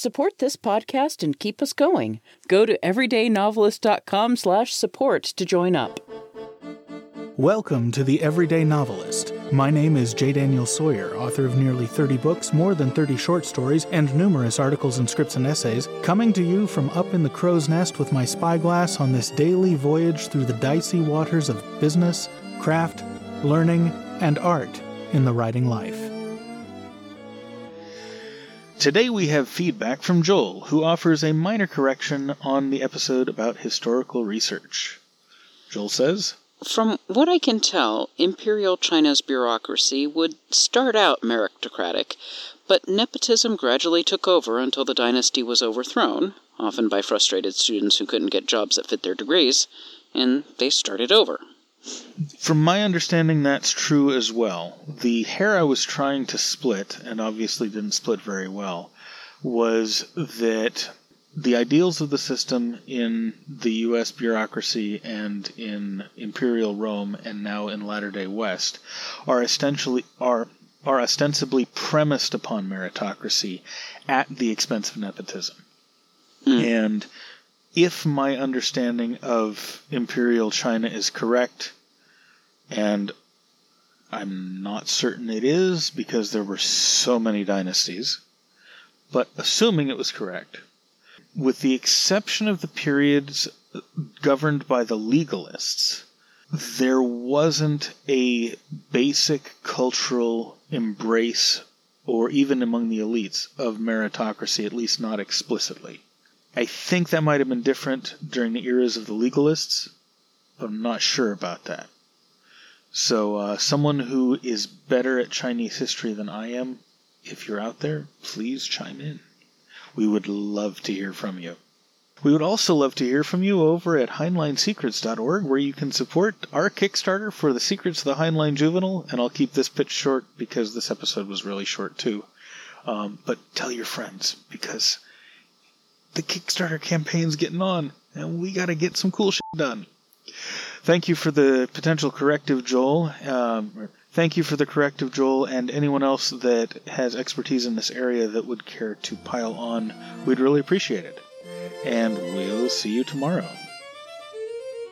Support this podcast and keep us going. Go to everydaynovelist.com slash support to join up. Welcome to The Everyday Novelist. My name is J. Daniel Sawyer, author of nearly 30 books, more than 30 short stories, and numerous articles and scripts and essays, coming to you from up in the crow's nest with my spyglass on this daily voyage through the dicey waters of business, craft, learning, and art in the writing life. Today we have feedback from Joel, who offers a minor correction on the episode about historical research. Joel says, From what I can tell, Imperial China's bureaucracy would start out meritocratic, but nepotism gradually took over until the dynasty was overthrown, often by frustrated students who couldn't get jobs that fit their degrees, and they started over. From my understanding, that's true as well. The hair I was trying to split, and obviously didn't split very well, was that the ideals of the system in the U.S. bureaucracy and in Imperial Rome and now in latter day West are essentially are are ostensibly premised upon meritocracy at the expense of nepotism. Hmm. And if my understanding of Imperial China is correct, and I'm not certain it is because there were so many dynasties, but assuming it was correct, with the exception of the periods governed by the legalists, there wasn't a basic cultural embrace, or even among the elites, of meritocracy, at least not explicitly. I think that might have been different during the eras of the legalists, but I'm not sure about that. So, uh, someone who is better at Chinese history than I am, if you're out there, please chime in. We would love to hear from you. We would also love to hear from you over at HeinleinSecrets.org, where you can support our Kickstarter for the Secrets of the Heinlein Juvenile. And I'll keep this pitch short because this episode was really short too. Um, but tell your friends because the Kickstarter campaign's getting on, and we got to get some cool shit done. Thank you for the potential corrective, Joel. Um, thank you for the corrective, Joel, and anyone else that has expertise in this area that would care to pile on. We'd really appreciate it. And we'll see you tomorrow.